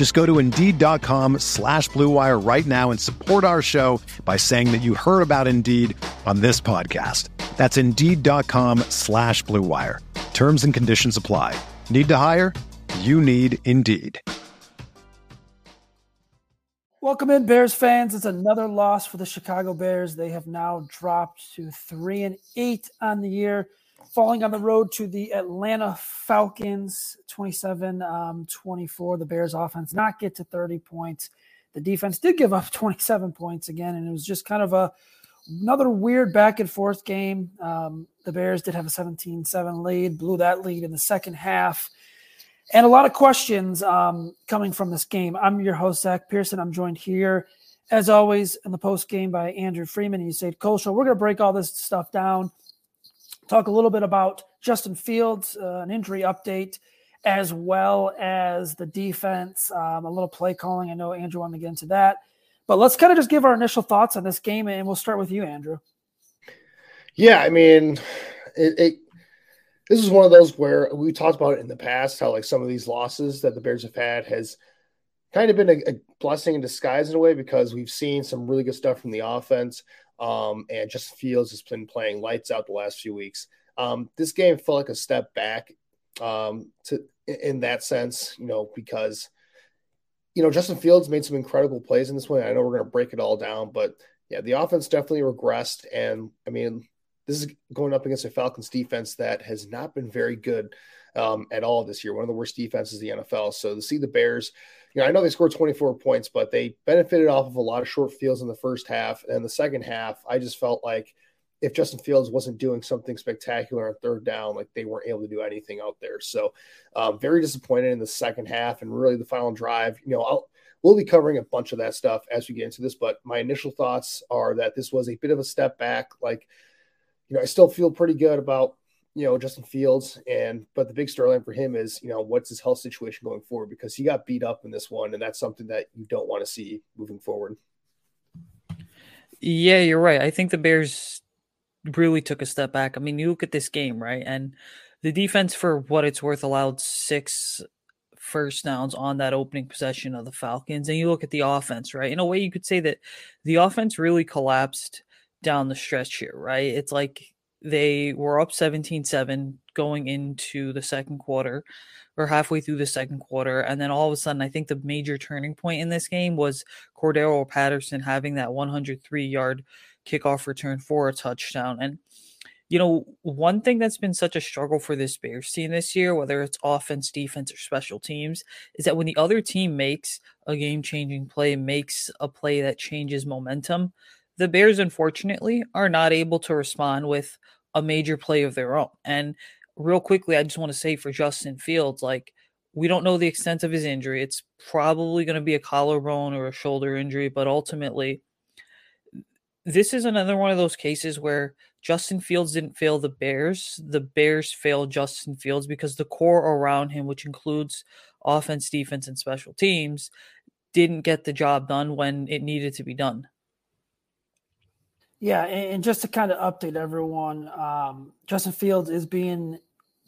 Just go to Indeed.com slash BlueWire right now and support our show by saying that you heard about Indeed on this podcast. That's Indeed.com slash BlueWire. Terms and conditions apply. Need to hire? You need Indeed. Welcome in, Bears fans. It's another loss for the Chicago Bears. They have now dropped to three and eight on the year, falling on the road to the Atlanta Falcons, 27 um, 24. The Bears offense not get to 30 points. The defense did give up 27 points again, and it was just kind of a another weird back and forth game. Um, the Bears did have a 17 7 lead, blew that lead in the second half and a lot of questions um, coming from this game. I'm your host, Zach Pearson. I'm joined here, as always, in the post game by Andrew Freeman. You said, Show. We're going to break all this stuff down, talk a little bit about Justin Fields, uh, an injury update, as well as the defense, um, a little play calling. I know Andrew wanted to get into that. But let's kind of just give our initial thoughts on this game, and we'll start with you, Andrew. Yeah, I mean, it, it this is one of those where we talked about it in the past how like some of these losses that the Bears have had has kind of been a, a blessing in disguise in a way because we've seen some really good stuff from the offense. Um, and Justin Fields has been playing lights out the last few weeks. Um, this game felt like a step back um, to in that sense, you know, because you know Justin Fields made some incredible plays in this one. I know we're going to break it all down, but yeah, the offense definitely regressed. And I mean, this is going up against a Falcons defense that has not been very good um, at all this year. One of the worst defenses in the NFL. So to see the Bears, you know, I know they scored 24 points, but they benefited off of a lot of short fields in the first half. And the second half, I just felt like if Justin Fields wasn't doing something spectacular on third down, like they weren't able to do anything out there. So um, very disappointed in the second half and really the final drive. You know, I'll, we'll be covering a bunch of that stuff as we get into this. But my initial thoughts are that this was a bit of a step back. Like you know, I still feel pretty good about you know Justin Fields, and but the big storyline for him is you know what's his health situation going forward because he got beat up in this one, and that's something that you don't want to see moving forward. Yeah, you're right. I think the Bears really took a step back. I mean, you look at this game, right, and the defense, for what it's worth, allowed six first downs on that opening possession of the Falcons. And you look at the offense, right? In a way, you could say that the offense really collapsed down the stretch here, right? It's like they were up 17 7 going into the second quarter or halfway through the second quarter. And then all of a sudden, I think the major turning point in this game was Cordarrelle Patterson having that 103 yard kickoff return for a touchdown. And, you know, one thing that's been such a struggle for this Bears team this year, whether it's offense, defense, or special teams, is that when the other team makes a game changing play, makes a play that changes momentum, the Bears, unfortunately, are not able to respond with a major play of their own. And real quickly, I just want to say for Justin Fields, like, we don't know the extent of his injury. It's probably going to be a collarbone or a shoulder injury, but ultimately, this is another one of those cases where Justin Fields didn't fail the Bears. The Bears failed Justin Fields because the core around him, which includes offense, defense, and special teams, didn't get the job done when it needed to be done. Yeah, and just to kind of update everyone, um, Justin Fields is being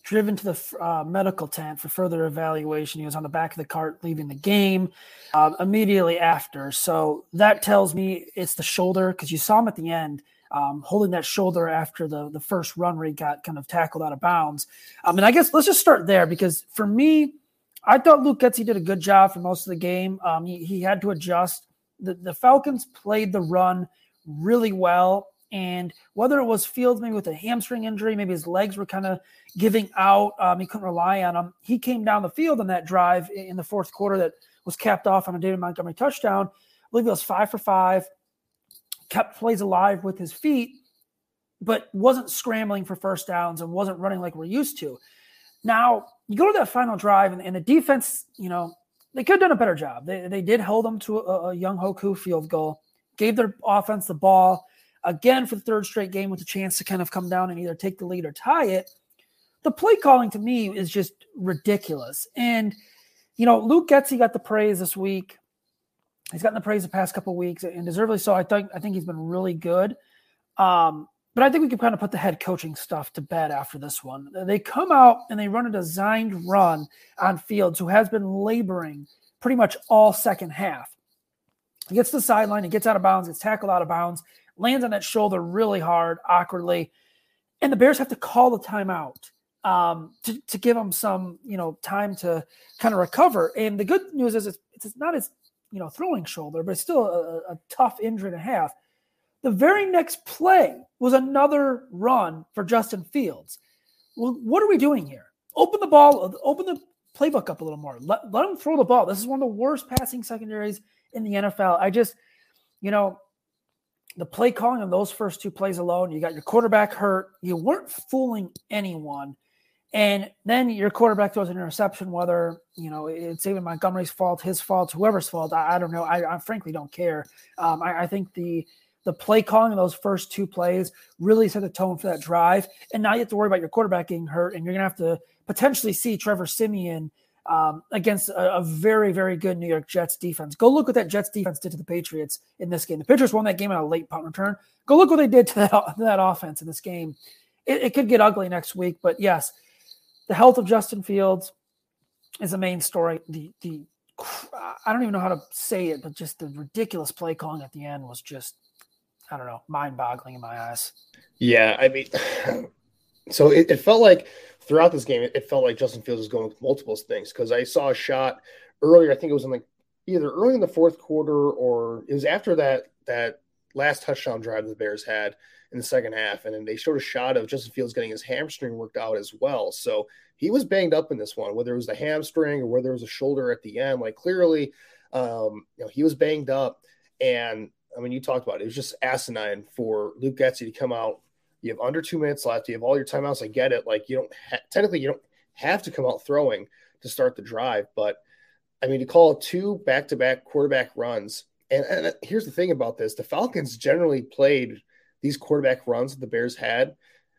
driven to the uh, medical tent for further evaluation. He was on the back of the cart leaving the game uh, immediately after. So that tells me it's the shoulder because you saw him at the end um, holding that shoulder after the, the first run where he got kind of tackled out of bounds. Um, and I guess let's just start there because for me, I thought Luke Getsy did a good job for most of the game. Um, he, he had to adjust. The, the Falcons played the run – really well. And whether it was Fields maybe with a hamstring injury, maybe his legs were kind of giving out, um, he couldn't rely on them. He came down the field on that drive in the fourth quarter that was capped off on a David Montgomery touchdown. I believe it was five for five, kept plays alive with his feet, but wasn't scrambling for first downs and wasn't running like we're used to. Now, you go to that final drive, and, and the defense, you know, they could have done a better job. They, they did hold them to a, a Younghoe Koo field goal, gave their offense the ball again for the third straight game with a chance to kind of come down and either take the lead or tie it. The play calling to me is just ridiculous. And, you know, Luke Getsy got the praise this week. He's gotten the praise the past couple weeks and deservedly so. I think I think he's been really good. Um, but I think we can kind of put the head coaching stuff to bed after this one. They come out and they run a designed run on Fields, who has been laboring pretty much all second half. Gets to the sideline, he gets out of bounds, gets tackled out of bounds, lands on that shoulder really hard, awkwardly, and the Bears have to call the timeout um, to, to give him some, you know, time to kind of recover. And the good news is it's, it's not his, you know, throwing shoulder, but it's still a, a tough injury and a half. The very next play was another run for Justin Fields. Well, what are we doing here? Open the ball, open the playbook up a little more. Let, let him throw the ball. This is one of the worst passing secondaries in the NFL. I just, you know, the play calling on those first two plays alone, you got your quarterback hurt. You weren't fooling anyone. And then your quarterback throws an interception, whether, you know, it's even Montgomery's fault, his fault, whoever's fault. I, I don't know. I, I, frankly don't care. Um, I, I think the the play calling of those first two plays really set the tone for that drive. And now you have to worry about your quarterback getting hurt, and you're going to have to potentially see Trevor Siemian um, against a, a, very, very good New York Jets defense. Go look what that Jets defense did to the Patriots in this game. The Patriots won that game on a late punt return. Go look what they did to that, to that offense in this game. It, it could get ugly next week, but yes, the health of Justin Fields is the main story. The the I don't even know how to say it, but just the ridiculous play calling at the end was just I don't know, mind boggling in my eyes. Yeah, I mean, so it, it felt like throughout this game, it, it, felt like Justin Fields was going with multiple things because I saw a shot earlier. I think it was in like either early in the fourth quarter or it was after that that last touchdown drive the Bears had in the second half, and then they showed a shot of Justin Fields getting his hamstring worked out as well. So he was banged up in this one, whether it was the hamstring or whether it was a shoulder at the end. Like clearly, um, you know, he was banged up, and I mean, you talked about it. It was just asinine for Luke Getsy to come out. You have under two minutes left. You have all your timeouts. I get it. Like you don't ha- technically you don't have to come out throwing to start the drive, but I mean to call two back-to-back quarterback runs. And, and here's the thing about this: the Falcons generally played these quarterback runs that the Bears had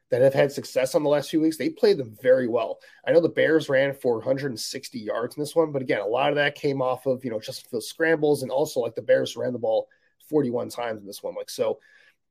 that have had success on the last few weeks. They played them very well. I know the Bears ran for 160 yards in this one, but again, a lot of that came off of you know Justin Fields scrambles and also like the Bears ran the ball 41 times in this one. Like, so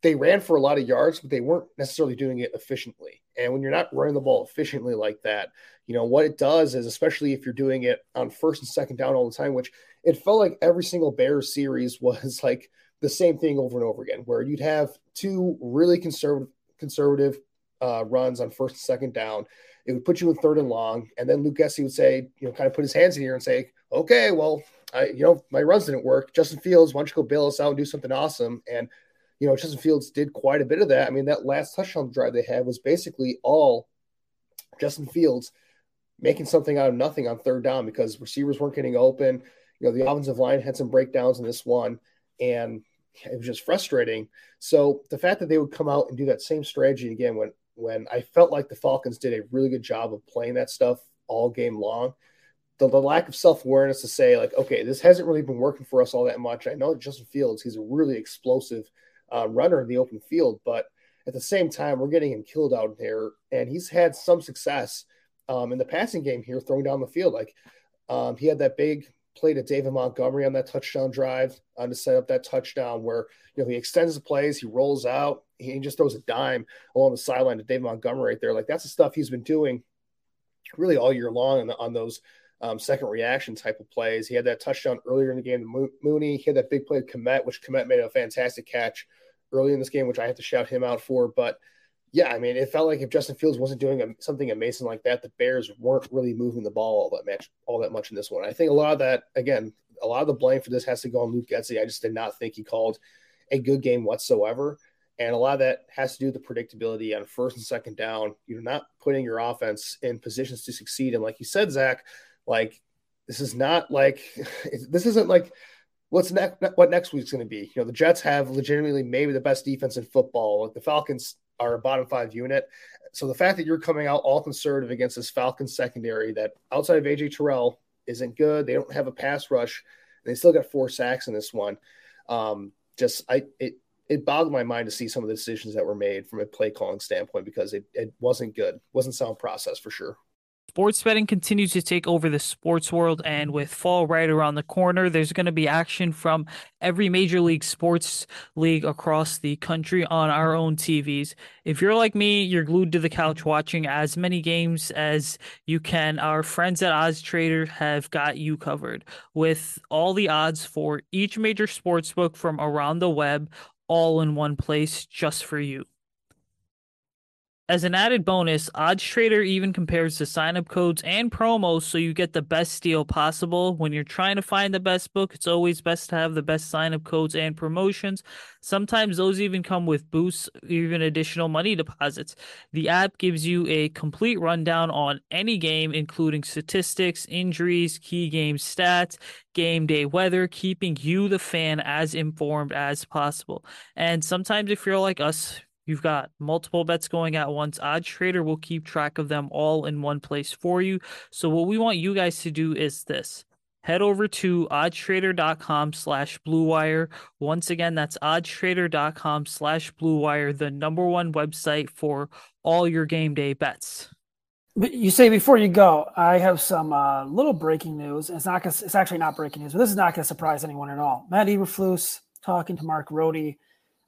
they ran for a lot of yards, but they weren't necessarily doing it efficiently. And when you're not running the ball efficiently like that, you know, what it does is, especially if you're doing it on first and second down all the time, which it felt like every single Bears series was like the same thing over and over again, where you'd have two really conservative, conservative uh, runs on first and second down. It would put you in third and long. And then Luke Getsy would say, you know, kind of put his hands in here and say, okay, well, I, you know, my runs didn't work. Justin Fields, why don't you go bail us out and do something awesome? And, you know, Justin Fields did quite a bit of that. I mean, that last touchdown drive they had was basically all Justin Fields making something out of nothing on third down because receivers weren't getting open. You know, the offensive line had some breakdowns in this one, and it was just frustrating. So the fact that they would come out and do that same strategy again when when I felt like the Falcons did a really good job of playing that stuff all game long – the, the lack of self awareness to say like, okay, this hasn't really been working for us all that much. I know Justin Fields, he's a really explosive uh, runner in the open field, but at the same time, we're getting him killed out there, and he's had some success um, in the passing game here, throwing down the field. Like um, he had that big play to David Montgomery on that touchdown drive uh, to set up that touchdown where you know he extends the plays, he rolls out, he just throws a dime along the sideline to David Montgomery right there. Like that's the stuff he's been doing really all year long on, the, on those um, second reaction type of plays. He had that touchdown earlier in the game to Mooney. He had that big play to Kmet, which Kmet made a fantastic catch early in this game, which I have to shout him out for. But yeah, I mean, it felt like if Justin Fields wasn't doing a, something amazing like that, the Bears weren't really moving the ball all that much, all that much in this one. I think a lot of that, again, a lot of the blame for this has to go on Luke Getsy. I just did not think he called a good game whatsoever. And a lot of that has to do with the predictability on first and second down. You're not putting your offense in positions to succeed. And like you said, Zach, like this is not like this isn't like what's next what next week's going to be. You know, the Jets have legitimately maybe the best defense in football. The Falcons are a bottom five unit. So the fact that you're coming out all conservative against this Falcons secondary that outside of AJ Terrell isn't good. They don't have a pass rush. they still got four sacks in this one. Um, just I it it boggled my mind to see some of the decisions that were made from a play calling standpoint because it, it wasn't good. Wasn't sound process for sure. Sports betting continues to take over the sports world, and with fall right around the corner, there's going to be action from every major league sports league across the country on our own TVs. If you're like me, you're glued to the couch watching as many games as you can. Our friends at Odds Trader have got you covered with all the odds for each major sports book from around the web, all in one place just for you. As an added bonus, Odds Trader even compares the sign-up codes and promos so you get the best deal possible. When you're trying to find the best book, it's always best to have the best sign-up codes and promotions. Sometimes those even come with boosts, even additional money deposits. The app gives you a complete rundown on any game, including statistics, injuries, key game stats, game day weather, keeping you, the fan, as informed as possible. And sometimes, if you're like us, You've got multiple bets going at once. Odds Trader will keep track of them all in one place for you. So what we want you guys to do is this. Head over to oddstrader.com slash bluewire. Once again, that's oddstrader.com slash bluewire, the number one website for all your game day bets. But you say before you go, I have some uh, little breaking news. It's not. It's actually not breaking news, but this is not going to surprise anyone at all. Matt Eberflus talking to Mark Rohde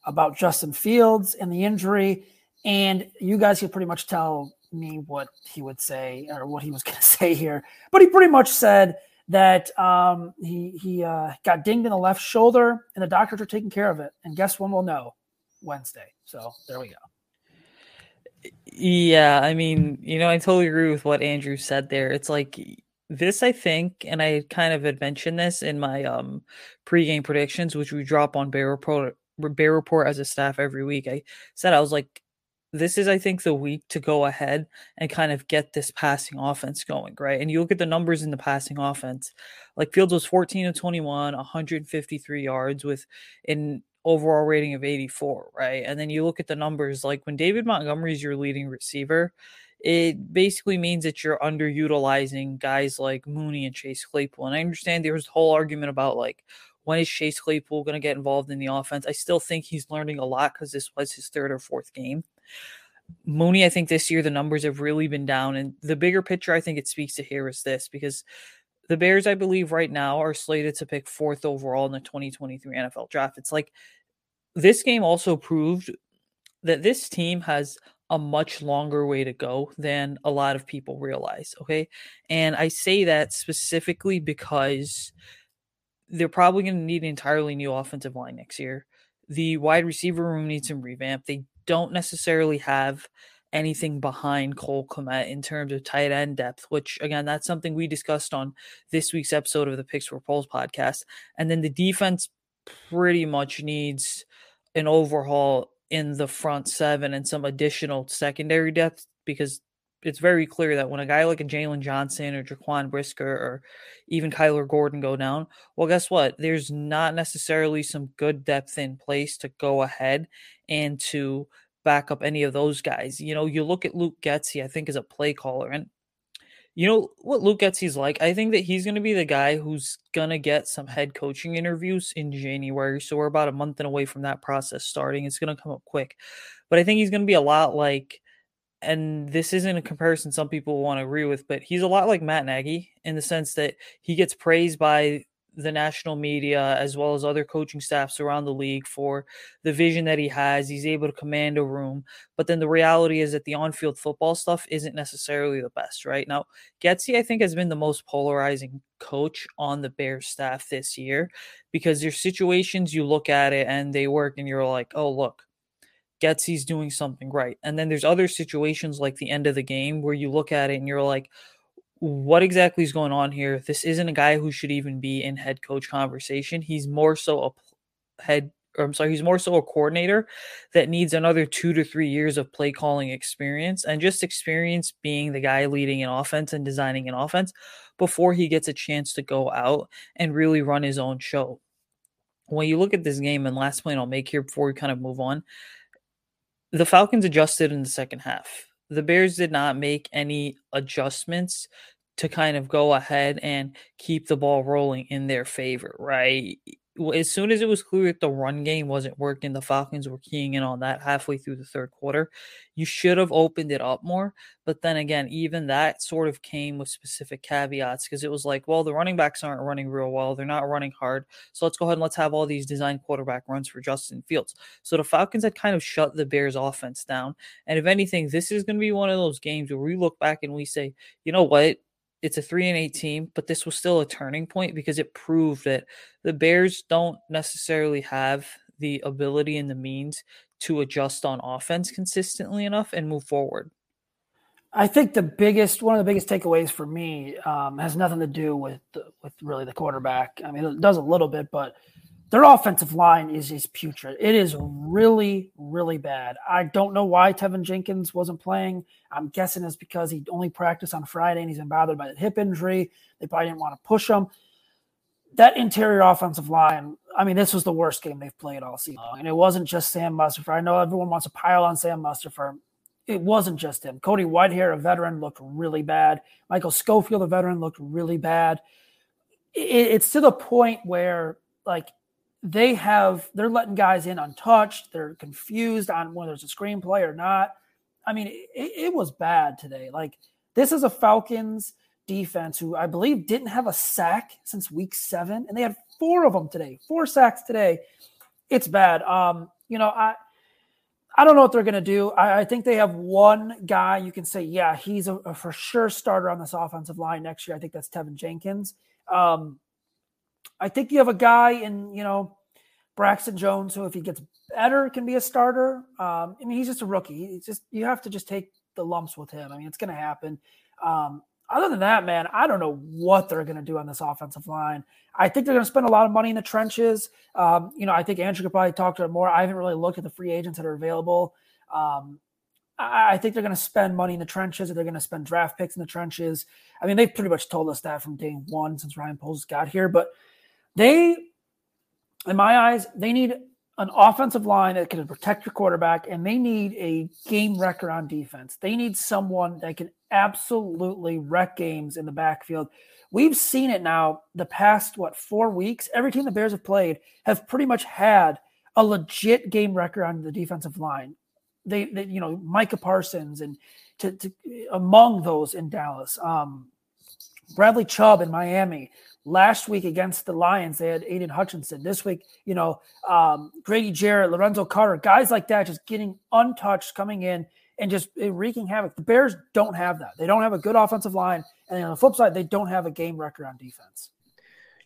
about Justin Fields and the injury. And you guys could pretty much tell me what he would say or what he was going to say here. But he pretty much said that um, he he uh, got dinged in the left shoulder, and the doctors are taking care of it. And guess when we'll know? Wednesday. So there we go. Yeah, I mean, you know, I totally agree with what Andrew said there. It's like this, I think, and I kind of had mentioned this in my um pregame predictions, which we drop on Bear Report Bear Report as a staff every week. I said I was like, this is I think the week to go ahead and kind of get this passing offense going, right? And you look at the numbers in the passing offense. Like Fields was 14 of 21, 153 yards with an overall rating of 84, right? And then you look at the numbers like when David Montgomery is your leading receiver, it basically means that you're underutilizing guys like Mooney and Chase Claypool. And I understand there was a whole argument about like, when is Chase Claypool going to get involved in the offense? I still think he's learning a lot because this was his third or fourth game. Mooney, I think this year the numbers have really been down. And the bigger picture I think it speaks to here is this because the Bears, I believe, right now are slated to pick fourth overall in the 2023 NFL draft. It's like this game also proved that this team has a much longer way to go than a lot of people realize. Okay. And I say that specifically because they're probably going to need an entirely new offensive line next year. The wide receiver room needs some revamp. They don't necessarily have anything behind Cole Kmet in terms of tight end depth, which again, that's something we discussed on this week's episode of the Picks for Polls podcast. And then the defense pretty much needs an overhaul in the front seven and some additional secondary depth because it's very clear that when a guy like a Jaylon Johnson or Jaquan Brisker or even Kyler Gordon go down, well, guess what? There's not necessarily some good depth in place to go ahead and to back up any of those guys. You know, you look at Luke Getsy, I think, as a play caller, and you know what Luke Getsy's like? I think that he's going to be the guy who's going to get some head coaching interviews in January. So we're about a month and away from that process starting. It's going to come up quick. But I think he's going to be a lot like and this isn't a comparison some people want to agree with, but he's a lot like Matt Nagy in the sense that he gets praised by the national media as well as other coaching staffs around the league for the vision that he has. He's able to command a room, but then the reality is that the on-field football stuff isn't necessarily the best, right? Now, Getsy I think has been the most polarizing coach on the Bears staff this year because there's situations you look at it and they work and you're like, "Oh, look, Getsy's doing something right. And then there's other situations like the end of the game where you look at it and you're like, what exactly is going on here? This isn't a guy who should even be in head coach conversation. He's more so a head or I'm sorry, he's more so a coordinator that needs another two to three years of play calling experience and just experience being the guy leading an offense and designing an offense before he gets a chance to go out and really run his own show. When you look at this game, and last point I'll make here before we kind of move on, the Falcons adjusted in the second half. The Bears did not make any adjustments to kind of go ahead and keep the ball rolling in their favor, right? As soon as it was clear that the run game wasn't working, the Falcons were keying in on that halfway through the third quarter. You should have opened it up more. But then again, even that sort of came with specific caveats because it was like, well, the running backs aren't running real well. They're not running hard. So let's go ahead and let's have all these design quarterback runs for Justin Fields. So the Falcons had kind of shut the Bears offense down. And if anything, this is going to be one of those games where we look back and we say, you know what? It's a three and eight team, but this was still a turning point because it proved that the Bears don't necessarily have the ability and the means to adjust on offense consistently enough and move forward. I think the biggest, one of the biggest takeaways for me um, has nothing to do with with really the quarterback. I mean, it does a little bit, but their offensive line is is putrid. It is really, really bad. I don't know why Teven Jenkins wasn't playing. I'm guessing it's because he only practiced on Friday and he's been bothered by the hip injury. They probably didn't want to push him. That interior offensive line, I mean, this was the worst game they've played all season. Uh, and it wasn't just Sam Mustipher. I know everyone wants to pile on Sam Mustipher. It wasn't just him. Cody Whitehair, a veteran, looked really bad. Michael Schofield, a veteran, looked really bad. it's to the point where, like, they have they're letting guys in untouched. They're confused on whether it's a screenplay or not. I mean, it, it, was bad today. Like this is a Falcons defense who I believe didn't have a sack since week seven, and they had four of them today. Four sacks today. It's bad. Um, you know, I I don't know what they're gonna do. I, I think they have one guy you can say, yeah, he's a, a, for sure starter on this offensive line next year. I think that's Teven Jenkins. Um, I think you have a guy in, you know, Braxton Jones, who if he gets better can be a starter. Um, I mean, he's just a rookie. Just you have to just take the lumps with him. I mean, it's going to happen. Um, other than that, man, I don't know what they're going to do on this offensive line. I think they're going to spend a lot of money in the trenches. Um, you know, I think Andrew could probably talk to it more. I haven't really looked at the free agents that are available. Um, I, I think they're going to spend money in the trenches, or they're going to spend draft picks in the trenches. I mean, they've pretty much told us that from day one since Ryan Poles got here. But they, in my eyes, they need an offensive line that can protect your quarterback, and they need a game wrecker on defense. They need someone that can absolutely wreck games in the backfield. We've seen it now the past, what, four weeks? Every team the Bears have played have pretty much had a legit game wrecker on the defensive line. They, they you know, Micah Parsons and to, to among those in Dallas. Um, Bradley Chubb in Miami. Last week against the Lions, they had Aidan Hutchinson. This week, you know, um, Grady Jarrett, Lorenzo Carter, guys like that just getting untouched, coming in and just wreaking havoc. The Bears don't have that. They don't have a good offensive line. And on the flip side, they don't have a game wrecker on defense.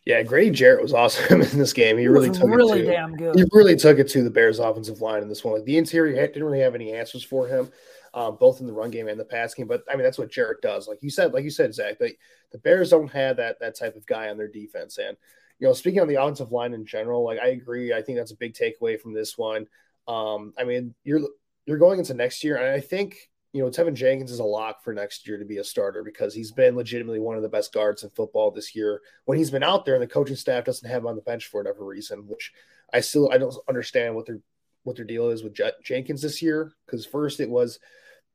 Yeah, Grady Jarrett was awesome in this game. He, he really took really it to, damn good. He really took it to the Bears' offensive line in this one. Like the interior didn't really have any answers for him um, both in the run game and the pass game. But I mean, that's what Jarrett does. Like you said, like you said, Zach, they, the Bears don't have that that type of guy on their defense. And you know, speaking on the offensive line in general, like I agree. I think that's a big takeaway from this one. Um, I mean, you're you're going into next year, and I think you know Teven Jenkins is a lock for next year to be a starter because he's been legitimately one of the best guards in football this year. When he's been out there, and the coaching staff doesn't have him on the bench for whatever reason, which I still I don't understand what their what their deal is with J- Jenkins this year. Because first it was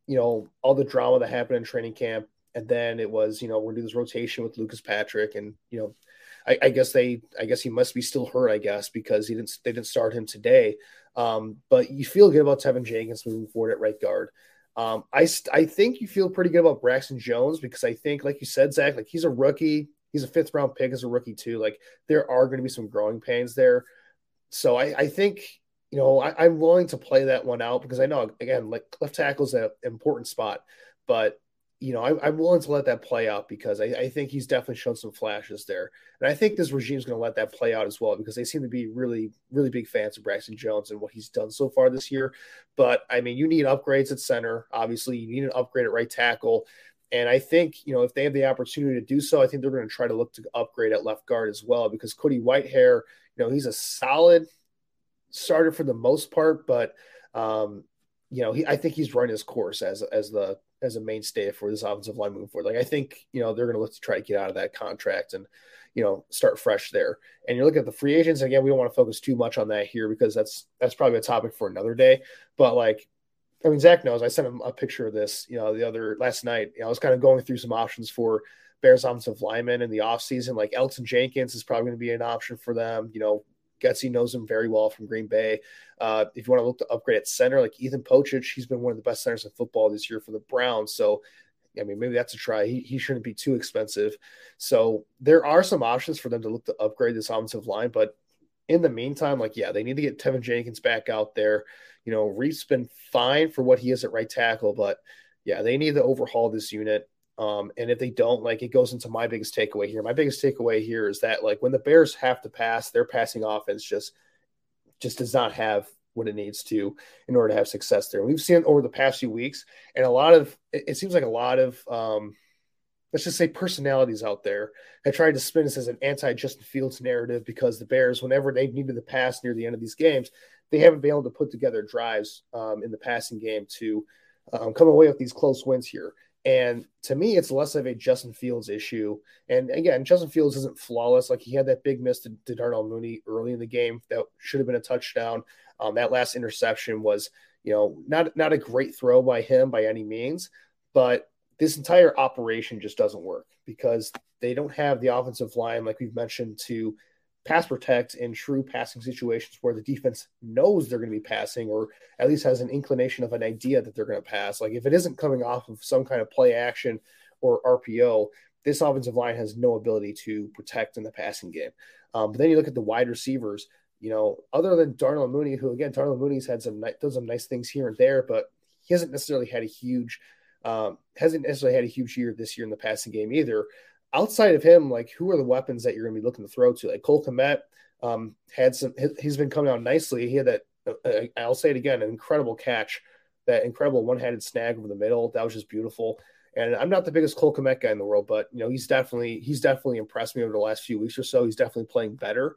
you know, all the drama that happened in training camp. And then it was, you know, we're gonna do this rotation with Lucas Patrick. And, you know, I, I, guess they I guess he must be still hurt, I guess, because he didn't they didn't start him today. Um, but you feel good about Teven Jenkins moving forward at right guard. Um, I I think you feel pretty good about Braxton Jones because I think, like you said, Zach, like he's a rookie, he's a fifth round pick as a rookie too. Like there are going to be some growing pains there. So I, I think you know, I, am willing to play that one out because I know again, like left tackle is an important spot, but you know, I, am willing to let that play out because I, I, think he's definitely shown some flashes there, and I think this regime is going to let that play out as well because they seem to be really, really big fans of Braxton Jones and what he's done so far this year. But I mean, you need upgrades at center. Obviously, you need an upgrade at right tackle. And I think, you know, if they have the opportunity to do so, I think they're going to try to look to upgrade at left guard as well because Cody Whitehair, you know, he's a solid starter for the most part, but um, you know, he, I think he's run his course as as the as a mainstay for this offensive line moving forward. Like I think you know they're going to look to try to get out of that contract and you know start fresh there. And you look at the free agents again. We don't want to focus too much on that here because that's that's probably a topic for another day. But like, I mean, Zach knows. I sent him a picture of this. You know, the other last night. You know, I was kind of going through some options for Bears offensive linemen in the offseason. Like Elgton Jenkins is probably going to be an option for them. You know, Getsy knows him very well from Green Bay. Uh, if you want to look to upgrade at center, like Ethan Pocic, he's been one of the best centers in football this year for the Browns. So, I mean, maybe that's a try. He, he shouldn't be too expensive. So there are some options for them to look to upgrade this offensive line. But in the meantime, like, yeah, they need to get Teven Jenkins back out there. You know, Reiff's been fine for what he is at right tackle, but yeah, they need to overhaul this unit. Um, and if they don't, like it goes into my biggest takeaway here. My biggest takeaway here is that like when the Bears have to pass, their passing offense just just does not have what it needs to in order to have success there. We've seen over the past few weeks, and a lot of it, seems like a lot of um, let's just say personalities out there have tried to spin this as an anti Justin Fields narrative because the Bears, whenever they've needed to pass near the end of these games, they haven't been able to put together drives um, in the passing game to um, come away with these close wins here. And to me, it's less of a Justin Fields issue. And again, Justin Fields isn't flawless. Like he had that big miss to, to Darnell Mooney early in the game that should have been a touchdown. Um, that last interception was, you know, not not a great throw by him by any means, but this entire operation just doesn't work because they don't have the offensive line, like we've mentioned, to pass protect in true passing situations where the defense knows they're going to be passing or at least has an inclination of an idea that they're going to pass. Like if it isn't coming off of some kind of play action or RPO, this offensive line has no ability to protect in the passing game. Um, but then you look at the wide receivers, you know, other than Darnell Mooney, who again, Darnell Mooney's had some does some nice things here and there, but he hasn't necessarily had a huge um, hasn't necessarily had a huge year this year in the passing game either outside of him, like who are the weapons that you're going to be looking to throw to? Like Cole Kmet um, had some, he's been coming out nicely. He had that, uh, uh, I'll say it again, an incredible catch, that incredible one handed snag over the middle. That was just beautiful. And I'm not the biggest Cole Kmet guy in the world, but you know he's definitely he's definitely impressed me over the last few weeks or so. He's definitely playing better.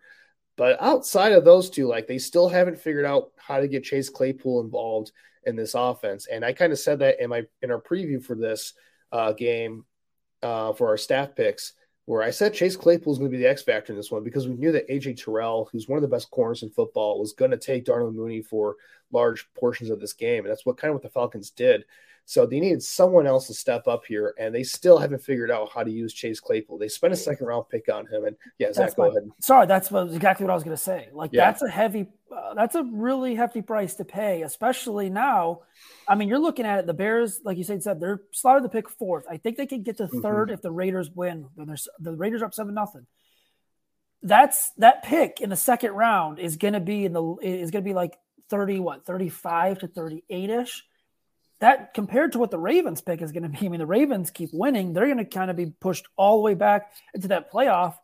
But outside of those two, like they still haven't figured out how to get Chase Claypool involved in this offense. And I kind of said that in my in our preview for this uh, game uh, for our staff picks, where I said Chase Claypool is going to be the X factor in this one because we knew that AJ Terrell, who's one of the best corners in football, was going to take Darnell Mooney for large portions of this game, and that's what kind of what the Falcons did. So they needed someone else to step up here, and they still haven't figured out how to use Chase Claypool. They spent a second round pick on him, and yeah, Zach, go ahead. Sorry, that's what, exactly what I was going to say. Like yeah. that's a heavy, uh, that's a really hefty price to pay, especially now. I mean, you're looking at it. The Bears, like you said, said they're slotted to pick fourth. I think they could get to 3rd mm-hmm. if the Raiders win. The Raiders are up seven nothing. That's that pick in the second round is going to be in the is going to be like thirty what thirty five to thirty eight ish that compared to what the Ravens pick is going to be, I mean, the Ravens keep winning. They're going to kind of be pushed all the way back into that playoff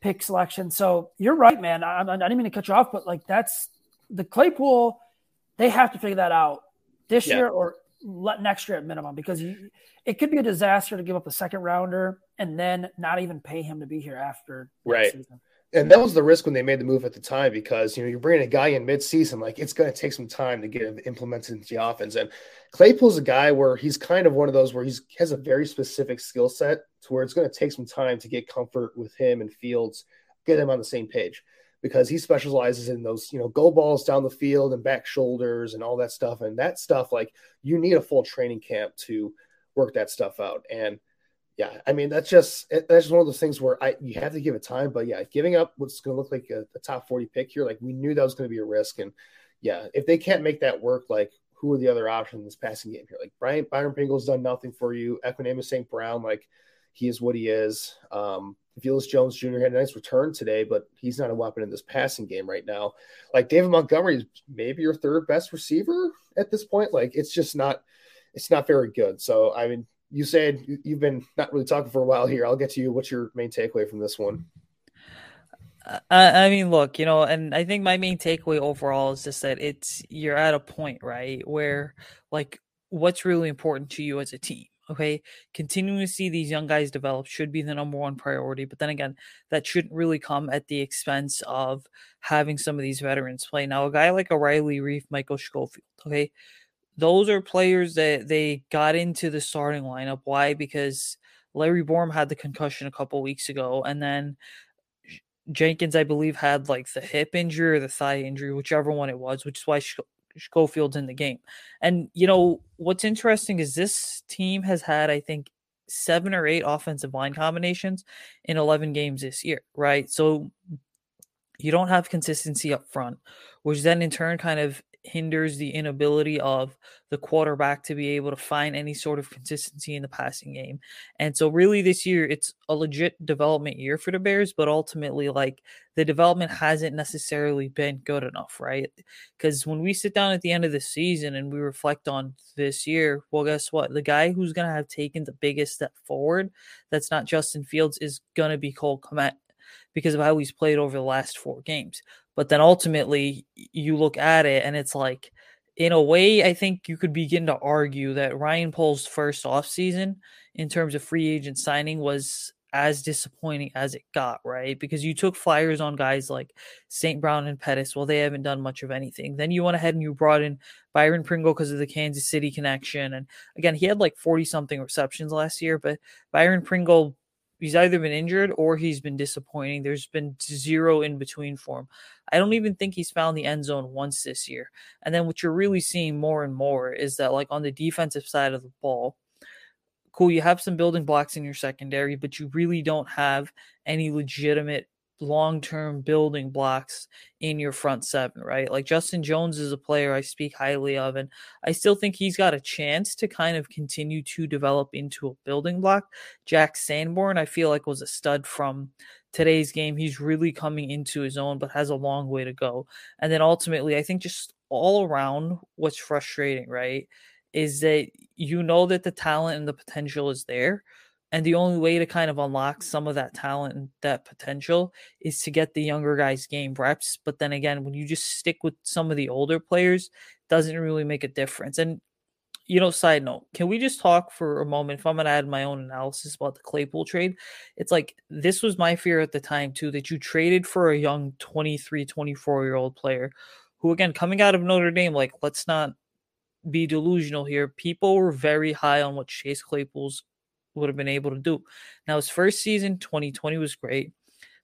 pick selection. So you're right, man. I, I didn't mean to cut you off, but like that's the Claypool. They have to figure that out this yeah. year or next year at minimum because you, it could be a disaster to give up a second rounder and then not even pay him to be here after right. Season and that was the risk when they made the move at the time because you know you're bringing a guy in mid-season like it's going to take some time to get him implemented into the offense. And claypool's a guy where he's kind of one of those where he has a very specific skill set to where it's going to take some time to get comfort with him and fields get him on the same page because he specializes in those you know go balls down the field and back shoulders and all that stuff. And that stuff like you need a full training camp to work that stuff out. And yeah, I mean that's just that's just one of those things where I you have to give it time, but yeah, giving up what's going to look like a, a, top forty pick here, like we knew that was going to be a risk, and yeah, if they can't make that work, like who are the other options in this passing game here? Like Brian Byron Pringle's done nothing for you. Equanimeous St. Brown, like he is what he is. Um, Velus Jones Jr. had a nice return today, but he's not a weapon in this passing game right now. Like David Montgomery is maybe your third best receiver at this point. Like it's just not, it's not very good. So I mean, you said you've been not really talking for a while here. I'll get to you. What's your main takeaway from this one? Uh, I mean, look, you know, and I think my main takeaway overall is just that it's you're at a point, right, where like what's really important to you as a team, Okay. Continuing to see these young guys develop should be the number one priority. But then again, that shouldn't really come at the expense of having some of these veterans play. Now, a guy like a Riley Reiff, Michael Schofield, okay, those are players that they got into the starting lineup. Why? Because Larry Borom had the concussion a couple weeks ago, and then Jenkins, I believe, had like the hip injury or the thigh injury, whichever one it was, which is why Schofield's in the game. And you know what's interesting is this team has had, I think, seven or eight offensive line combinations in 11 games this year, right? So you don't have consistency up front, which then in turn kind of hinders the inability of the quarterback to be able to find any sort of consistency in the passing game. And so really this year it's a legit development year for the Bears, but ultimately like the development hasn't necessarily been good enough, right? Cuz when we sit down at the end of the season and we reflect on this year, well guess what? The guy who's going to have taken the biggest step forward that's not Justin Fields is going to be Cole Kmet because of how he's played over the last four games. But then ultimately, you look at it and it's like, in a way, I think you could begin to argue that Ryan Poles' first offseason in terms of free agent signing was as disappointing as it got, right? Because you took flyers on guys like St. Brown and Pettis. Well, they haven't done much of anything. Then you went ahead and you brought in Byron Pringle because of the Kansas City connection. And again, he had like 40 something receptions last year, but Byron Pringle he's either been injured or he's been disappointing. There's been zero in between for him. I don't even think he's found the end zone once this year. And then what you're really seeing more and more is that, like on the defensive side of the ball, cool, you have some building blocks in your secondary, but you really don't have any legitimate long term building blocks in your front seven, right? Like Justin Jones is a player I speak highly of, and I still think he's got a chance to kind of continue to develop into a building block. Jack Sanborn, I feel like, was a stud from today's game. He's really coming into his own, but has a long way to go. And then ultimately, I think just all around what's frustrating, right? Is that you know that the talent and the potential is there, and the only way to kind of unlock some of that talent and that potential is to get the younger guys game reps. But then again, when you just stick with some of the older players, doesn't really make a difference. And you know, side note, can we just talk for a moment? If I'm going to add my own analysis about the Claypool trade, it's like this was my fear at the time, too, that you traded for a young 23, 24 year old player who, again, coming out of Notre Dame, like, let's not be delusional here. People were very high on what Chase Claypool's would have been able to do. Now, his first season, 2020, was great.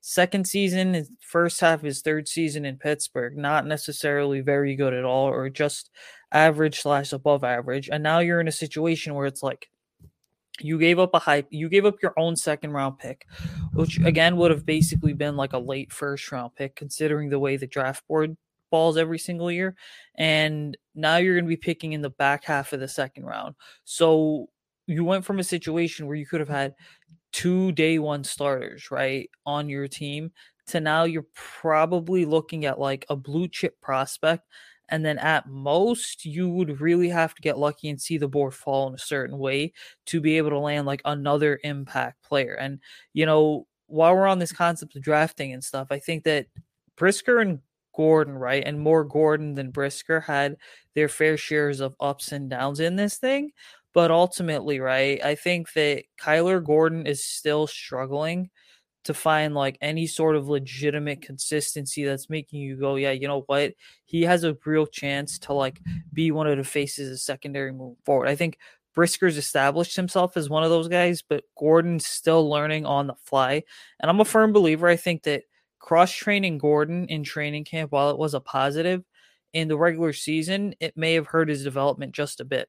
Second season, first half, his third season in Pittsburgh, not necessarily very good at all, or just average slash above average. And now you're in a situation where it's like you gave up a hype, you gave up your own second round pick, which again would have basically been like a late first round pick, considering the way the draft board balls every single year. And now you're going to be picking in the back half of the second round. So you went from a situation where you could have had two day one starters, right, on your team to now you're probably looking at like a blue chip prospect. And then at most, you would really have to get lucky and see the board fall in a certain way to be able to land like another impact player. And, you know, while we're on this concept of drafting and stuff, I think that Brisker and Gordon, right, and more Gordon than Brisker had their fair shares of ups and downs in this thing. But ultimately, right, I think that Kyler Gordon is still struggling to find like any sort of legitimate consistency that's making you go, yeah, you know what? He has a real chance to like be one of the faces of secondary move forward. I think Brisker's established himself as one of those guys, but Gordon's still learning on the fly. And I'm a firm believer. I think that cross training Gordon in training camp, while it was a positive in the regular season, it may have hurt his development just a bit.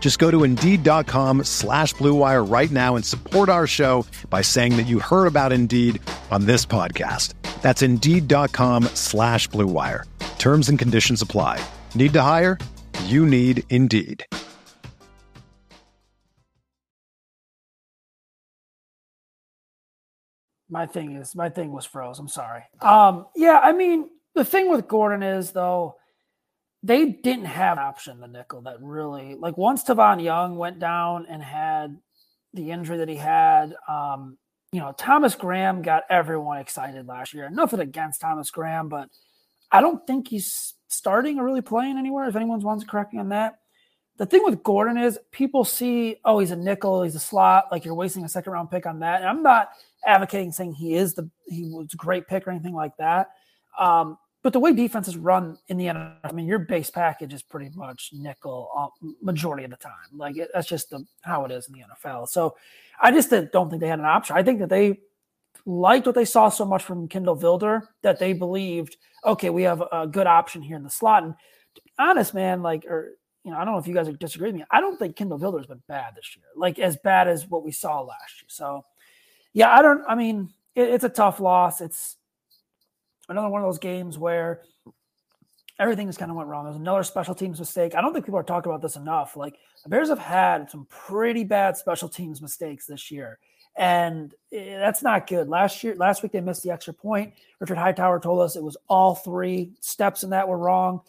Just go to Indeed.com slash BlueWire right now and support our show by saying that you heard about Indeed on this podcast. That's Indeed.com slash BlueWire. Terms and conditions apply. Need to hire? You need Indeed. My thing is, my thing was froze. I'm sorry. Um, yeah, I mean, the thing with Gordon is though, they didn't have an option the nickel that really like once Tavon Young went down and had the injury that he had. Um, you know, Thomas Graham got everyone excited last year. Nothing against Thomas Graham, but I don't think he's starting or really playing anywhere. If anyone's wants to correct me on that. The thing with Gordon is people see, oh, he's a nickel, he's a slot, like you're wasting a second round pick on that. And I'm not advocating saying he is the he was a great pick or anything like that. Um, but the way defenses run in the NFL, I mean, your base package is pretty much nickel uh, majority of the time. Like it, that's just the, how it is in the NFL. So I just don't think they had an option. I think that they liked what they saw so much from Kindle Vildor that they believed, okay, we have a good option here in the slot. And to be honest, man, like, or you know, I don't know if you guys disagree with me. I don't think Kindle Vildor has been bad this year, like as bad as what we saw last year. So, yeah, I don't. I mean, it, it's a tough loss. It's another one of those games where everything just kind of went wrong. There's another special teams mistake. I don't think people are talking about this enough. Like the Bears have had some pretty bad special teams mistakes this year. And that's not good. Last year, last week they missed the extra point. Richard Hightower told us it was all three steps in that were wrong.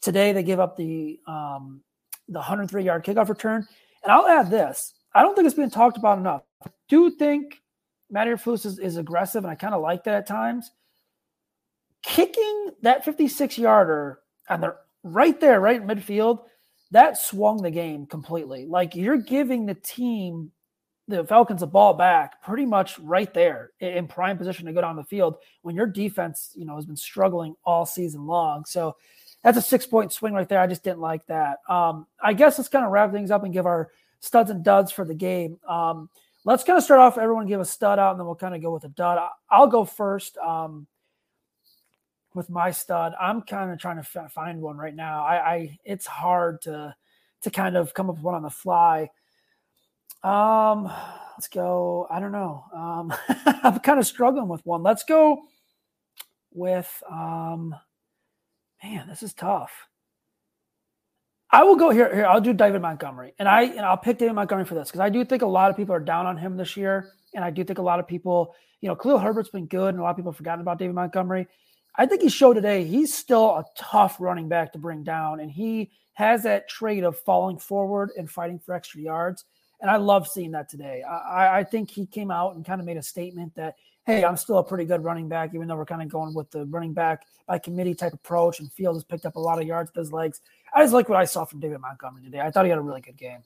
Today they give up the um, the 103 yard kickoff return. And I'll add this: I don't think it's being talked about enough. I do think Matt Eberflus is, is aggressive, and I kind of like that at times kicking that 56 yarder and they're right there, right in midfield, that swung the game completely. Like you're giving the team, the Falcons, a ball back pretty much right there in prime position to go down the field when your defense, you know, has been struggling all season long. So that's a six point swing right there. I just didn't like that. Um, I guess let's kind of wrap things up and give our studs and duds for the game. Um, let's kind of start off. Everyone give a stud out, and then we'll kind of go with a dud. I'll go first. Um, with my stud. I'm kind of trying to f- find one right now. I, I, it's hard to to kind of come up with one on the fly. Um, let's go. I don't know. Um, I'm kind of struggling with one. Let's go with um, man, this is tough. I will go here. Here, I'll do David Montgomery, and I and I'll pick David Montgomery for this because I do think a lot of people are down on him this year, and I do think a lot of people, you know, Khalil Herbert's been good, and a lot of people have forgotten about David Montgomery. I think he showed today he's still a tough running back to bring down, and he has that trait of falling forward and fighting for extra yards. And I love seeing that today. I, I think he came out and kind of made a statement that, hey, I'm still a pretty good running back, even though we're kind of going with the running back by committee type approach, and Field has picked up a lot of yards with his legs. I just like what I saw from David Montgomery today. I thought he had a really good game.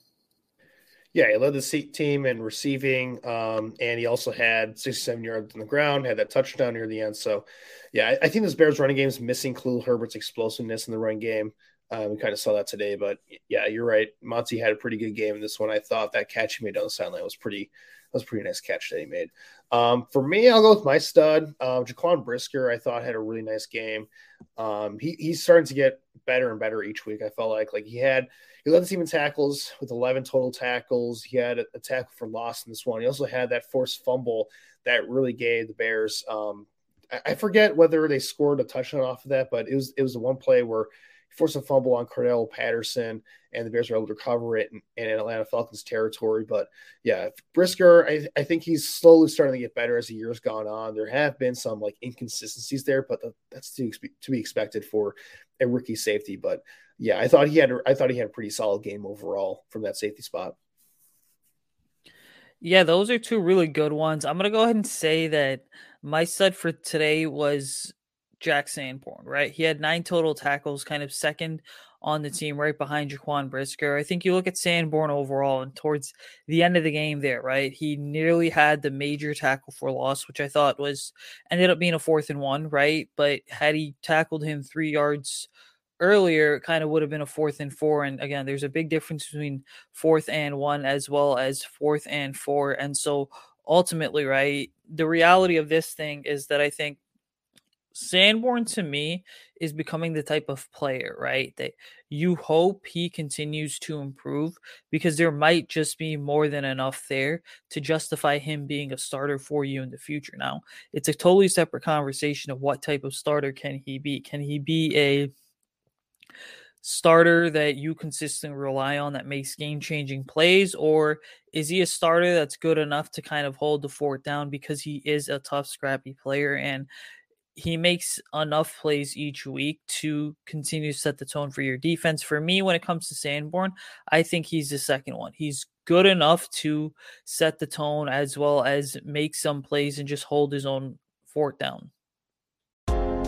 Yeah, he led the team in receiving, um, and he also had 67 yards on the ground, had that touchdown near the end. So, yeah, I, I think this Bears running game is missing Khalil Herbert's explosiveness in the running game. Um, we kind of saw that today, but yeah, you're right. Monty had a pretty good game in this one. I thought that catch he made down the sideline was pretty that was pretty nice catch that he made. Um, for me, I'll go with my stud, uh, Jaquan Brisker. I thought had a really nice game. Um, he, he's starting to get better and better each week. I felt like like he had he led the team in tackles with 11 total tackles. He had a, tackle for loss in this one. He also had that forced fumble that really gave the Bears. Um, I, forget whether they scored a touchdown off of that, but it was it was the one play where he forced a fumble on Cordarrelle Patterson, and the Bears were able to recover it in, in Atlanta Falcons territory. But yeah, Brisker, I, I, think he's slowly starting to get better as the year's gone on. There have been some like inconsistencies there, but the, that's to, to be expected for a rookie safety. But yeah, I thought he had I thought he had a pretty solid game overall from that safety spot. Yeah, those are two really good ones. I'm gonna go ahead and say that my stud for today was Jack Sanborn, right? He had nine total tackles, kind of second on the team, right behind Jaquan Brisker. I think you look at Sanborn overall and towards the end of the game there, right? He nearly had the major tackle for loss, which I thought was ended up being a fourth and one, right? But had he tackled him three yards earlier, kind of would have been a fourth and four. And again, there's a big difference between fourth and one as well as fourth and four. And so ultimately, right, the reality of this thing is that I think Sanborn to me is becoming the type of player, right? That you hope he continues to improve because there might just be more than enough there to justify him being a starter for you in the future. Now, it's a totally separate conversation of what type of starter can he be? Can he be a starter that you consistently rely on that makes game changing plays, or is he a starter that's good enough to kind of hold the fort down because he is a tough, scrappy player and he makes enough plays each week to continue to set the tone for your defense. For me, when it comes to Sanborn, I think he's the second one. He's good enough to set the tone as well as make some plays and just hold his own fort down.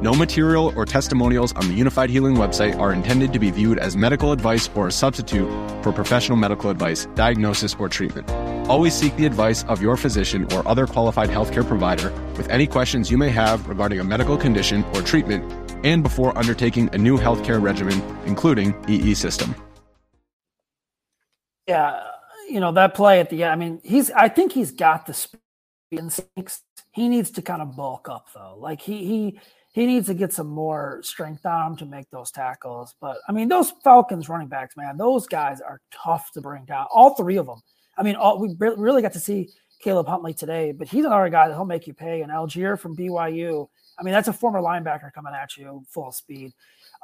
No material or testimonials on the Unifyd Healing website are intended to be viewed as medical advice or a substitute for professional medical advice, diagnosis, or treatment. Always seek the advice of your physician or other qualified healthcare provider with any questions you may have regarding a medical condition or treatment and before undertaking a new healthcare regimen, including EE system. Yeah, you know that play at the end. I mean, he's. I think he's got the speed instincts. He needs to kind of bulk up though. Like he he he needs to get some more strength on him to make those tackles. But I mean, those Falcons running backs, man, those guys are tough to bring down. All three of them. I mean, all, we really got to see Caleb Huntley today, but he's another guy that he'll make you pay. And Allgeier from BYU. I mean, that's a former linebacker coming at you full speed.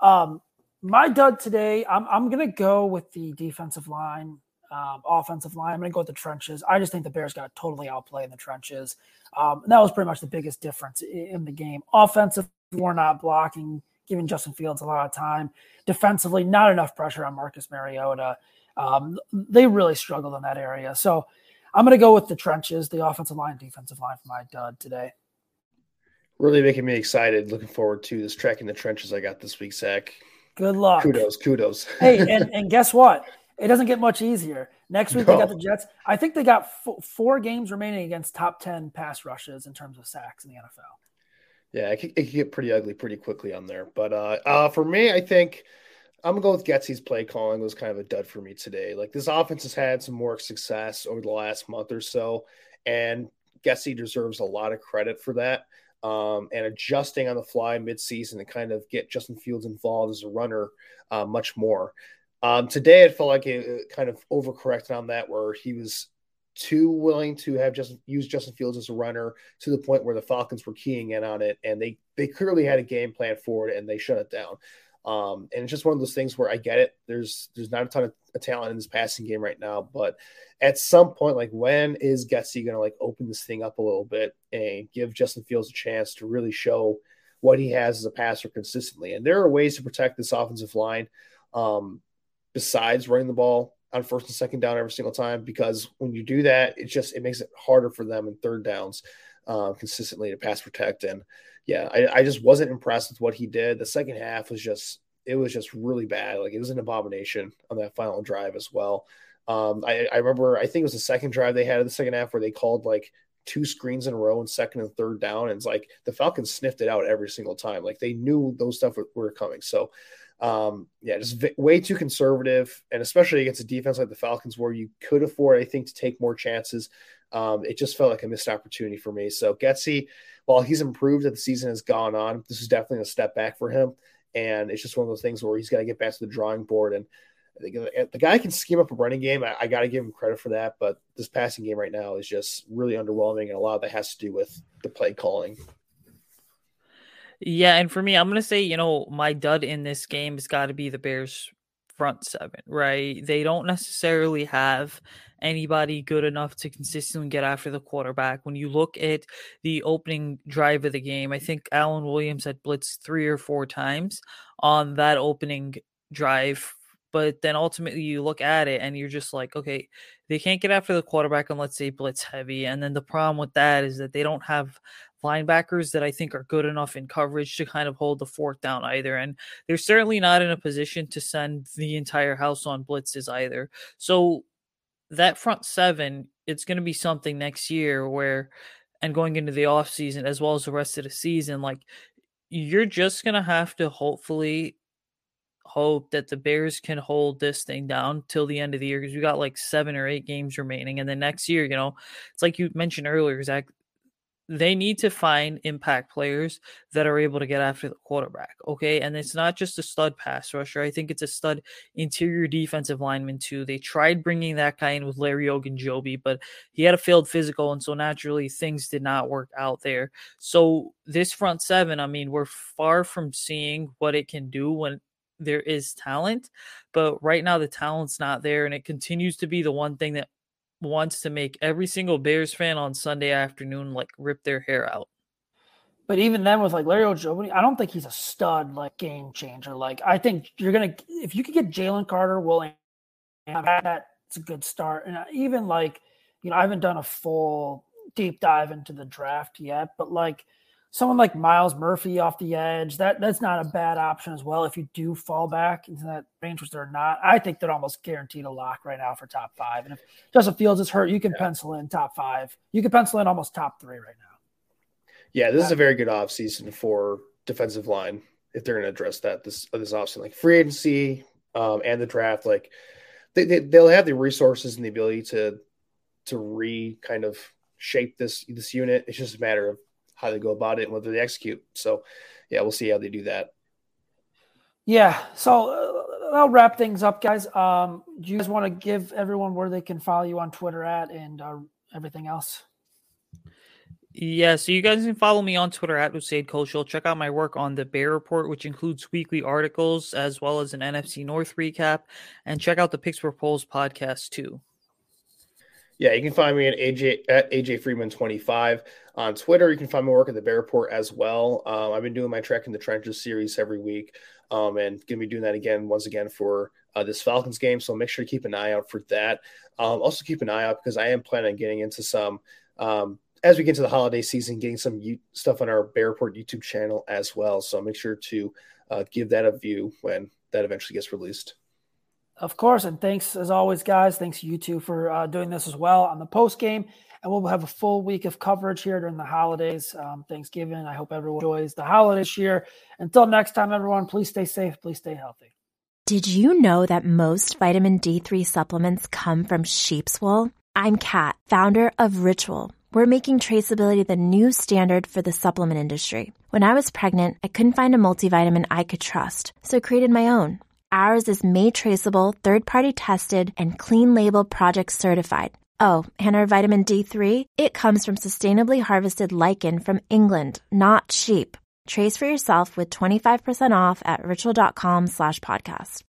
Um, my dud today, I'm, I'm going to go with the defensive line um, offensive line. I'm going to go with the trenches. I just think the Bears got totally outplayed in the trenches. Um, that was pretty much the biggest difference in, the game. Offensive, we're not blocking, giving Justin Fields a lot of time. Defensively, not enough pressure on Marcus Mariota. Um, they really struggled in that area. So I'm going to go with the trenches, the offensive line, defensive line for my dud today. Really making me excited. Looking forward to this tracking the trenches I got this week, Zach. Good luck. Kudos, kudos. hey, and, and guess what? It doesn't get much easier. Next week no. they got the Jets. I think they got f- four games remaining against top ten pass rushes in terms of sacks in the NFL. Yeah, it could, it could get pretty ugly pretty quickly on there. But uh, uh, for me, I think I'm gonna go with Getsy's play calling was kind of a dud for me today. Like this offense has had some more success over the last month or so, and Getsy deserves a lot of credit for that. Um, and adjusting on the fly midseason to kind of get Justin Fields involved as a runner uh, much more. Um, today, it felt like it kind of overcorrected on that, where he was too willing to have just use Justin Fields as a runner to the point where the Falcons were keying in on it, and they they clearly had a game plan for it, and they shut it down. Um, and it's just one of those things where I get it. There's there's not a ton of talent in this passing game right now, but at some point, like when is Getsy going to like open this thing up a little bit and give Justin Fields a chance to really show what he has as a passer consistently? And there are ways to protect this offensive line. Um, besides running the ball on first and second down every single time because when you do that, it just it makes it harder for them in third downs uh, consistently to pass protect. And yeah, I, I just wasn't impressed with what he did. The second half was just it was just really bad. Like it was an abomination on that final drive as well. Um, I, I remember I think it was the second drive they had in the second half where they called like two screens in a row in second and third down. And it's like the Falcons sniffed it out every single time. Like they knew those stuff were, were coming. So um, yeah, just v- way too conservative, and especially against a defense like the Falcons, where you could afford, I think, to take more chances. Um, it just felt like a missed opportunity for me. So Getsy, while he's improved as the season has gone on, this is definitely a step back for him, and it's just one of those things where he's got to get back to the drawing board. And I think the guy can scheme up a running game. I, I got to give him credit for that, but this passing game right now is just really underwhelming, and a lot of that has to do with the play calling. Yeah, and for me, I'm gonna say, you know, my dud in this game has got to be the Bears' front seven, right? They don't necessarily have anybody good enough to consistently get after the quarterback. When you look at the opening drive of the game, I think Alan Williams had blitzed three or four times on that opening drive. But then ultimately you look at it and you're just like, okay, they can't get after the quarterback unless they blitz heavy. And then the problem with that is that they don't have linebackers that I think are good enough in coverage to kind of hold the fort down either. And they're certainly not in a position to send the entire house on blitzes either. So that front seven, it's going to be something next year where, and going into the off season as well as the rest of the season, like you're just going to have to hopefully hope that the Bears can hold this thing down till the end of the year because we got like seven or eight games remaining. And then next year, you know, it's like you mentioned earlier, Zach, they need to find impact players that are able to get after the quarterback. Okay. And it's not just a stud pass rusher. I think it's a stud interior defensive lineman too. They tried bringing that guy in with Larry Ogunjobi, but he had a failed physical. And so naturally things did not work out there. So this front seven, I mean, we're far from seeing what it can do when there is talent, but right now the talent's not there. And it continues to be the one thing that wants to make every single Bears fan on Sunday afternoon like rip their hair out. But even then, with like Larry Ogunjobi, I don't think he's a stud like game changer. Like I think you're gonna if you could get Jalen Carter, William, that's a good start. And uh, even like you know, I haven't done a full deep dive into the draft yet, but like someone like Myles Murphy off the edge, that that's not a bad option as well. If you do fall back into that range, which they're not, I think they're almost guaranteed a lock right now for top five. And if Justin Fields is hurt, you can yeah. pencil in top five. You can pencil in almost top three right now. Yeah, this is a very good offseason for defensive line if they're going to address that this this offseason, like free agency um, and the draft. Like they, they they'll have the resources and the ability to to re kind of shape this this unit. It's just a matter of how they go about it and whether they execute. So, yeah, we'll see how they do that. Yeah. So uh, I'll wrap things up, guys. Um, do you guys want to give everyone where they can follow you on Twitter at and uh, everything else? Yeah, so you guys can follow me on Twitter at Usaid Koshul. Check out my work on the Bear Report, which includes weekly articles as well as an NFC North recap. And check out the Pittsburgh Polls podcast too. Yeah, you can find me at AJ at AJ Freeman 25 on Twitter. You can find my work at the Bear Report as well. Um, I've been doing my Tracking the Trenches series every week, um, and gonna be doing that again once again for uh, this Falcons game. So make sure to keep an eye out for that. Um, also keep an eye out because I am planning on getting into some um, as we get to the holiday season, getting some u- stuff on our Bear Report YouTube channel as well. So make sure to uh, give that a view when that eventually gets released. Of course, and thanks as always, guys. Thanks you two for uh, doing this as well on the post game, and we'll have a full week of coverage here during the holidays, um, Thanksgiving. I hope everyone enjoys the holidays here. Until next time, everyone, please stay safe, please stay healthy. Did you know that most vitamin D3 supplements come from sheep's wool? I'm Kat, founder of Ritual. We're making traceability the new standard for the supplement industry. When I was pregnant, I couldn't find a multivitamin I could trust, so I created my own. Ours is made traceable, third party tested, and clean label project certified. Oh, and our vitamin D3? It comes from sustainably harvested lichen from England, not sheep. Trace for yourself with 25% off at ritual.com slash podcast.